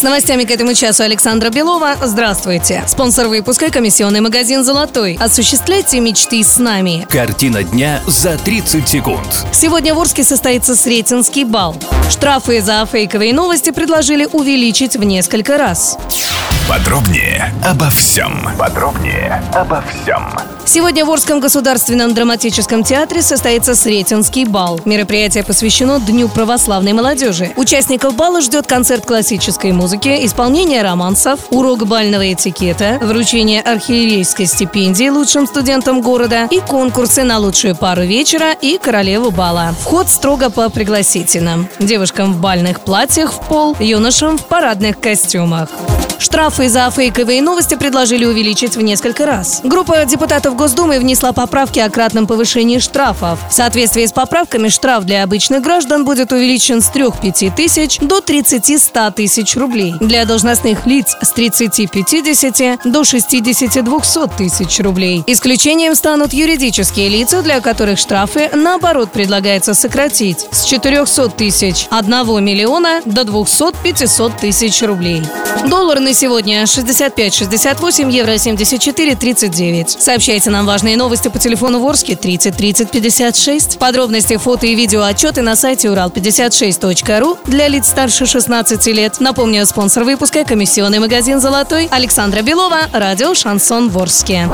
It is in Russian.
С новостями к этому часу Александра Белова. Здравствуйте. Спонсор выпуска – комиссионный магазин «Золотой». Осуществляйте мечты с нами. Картина дня за 30 секунд. Сегодня в Орске состоится Сретенский бал. Штрафы за фейковые новости предложили увеличить в несколько раз. Подробнее обо всем. Подробнее обо всем. Сегодня в Орском государственном драматическом театре состоится Сретенский бал. Мероприятие посвящено Дню православной молодежи. Участников бала ждет концерт классической музыки, исполнение романсов, урок бального этикета, вручение архиерейской стипендии лучшим студентам города и конкурсы на лучшую пару вечера и королеву бала. Вход строго по пригласительным. Девушкам в бальных платьях в пол, юношам в парадных костюмах. Штрафы за фейковые новости предложили увеличить в несколько раз. Группа депутатов Госдумы внесла поправки о кратном повышении штрафов. В соответствии с поправками штраф для обычных граждан будет увеличен с 3-5 тысяч до 30-100 тысяч рублей. Для должностных лиц с 30-50 до 60-200 тысяч рублей. Исключением станут юридические лица, для которых штрафы, наоборот, предлагается сократить с 400 тысяч 1 миллиона до 200-500 тысяч рублей. Доллар на сегодня 65-68, евро 74-39. Сообщайте нам важные новости по телефону Ворске 30 30 56. Подробности, фото и видео отчеты на сайте урал56.ру для лиц старше 16 лет. Напомню, спонсор выпуска – комиссионный магазин «Золотой» Александра Белова, радио «Шансон Ворске».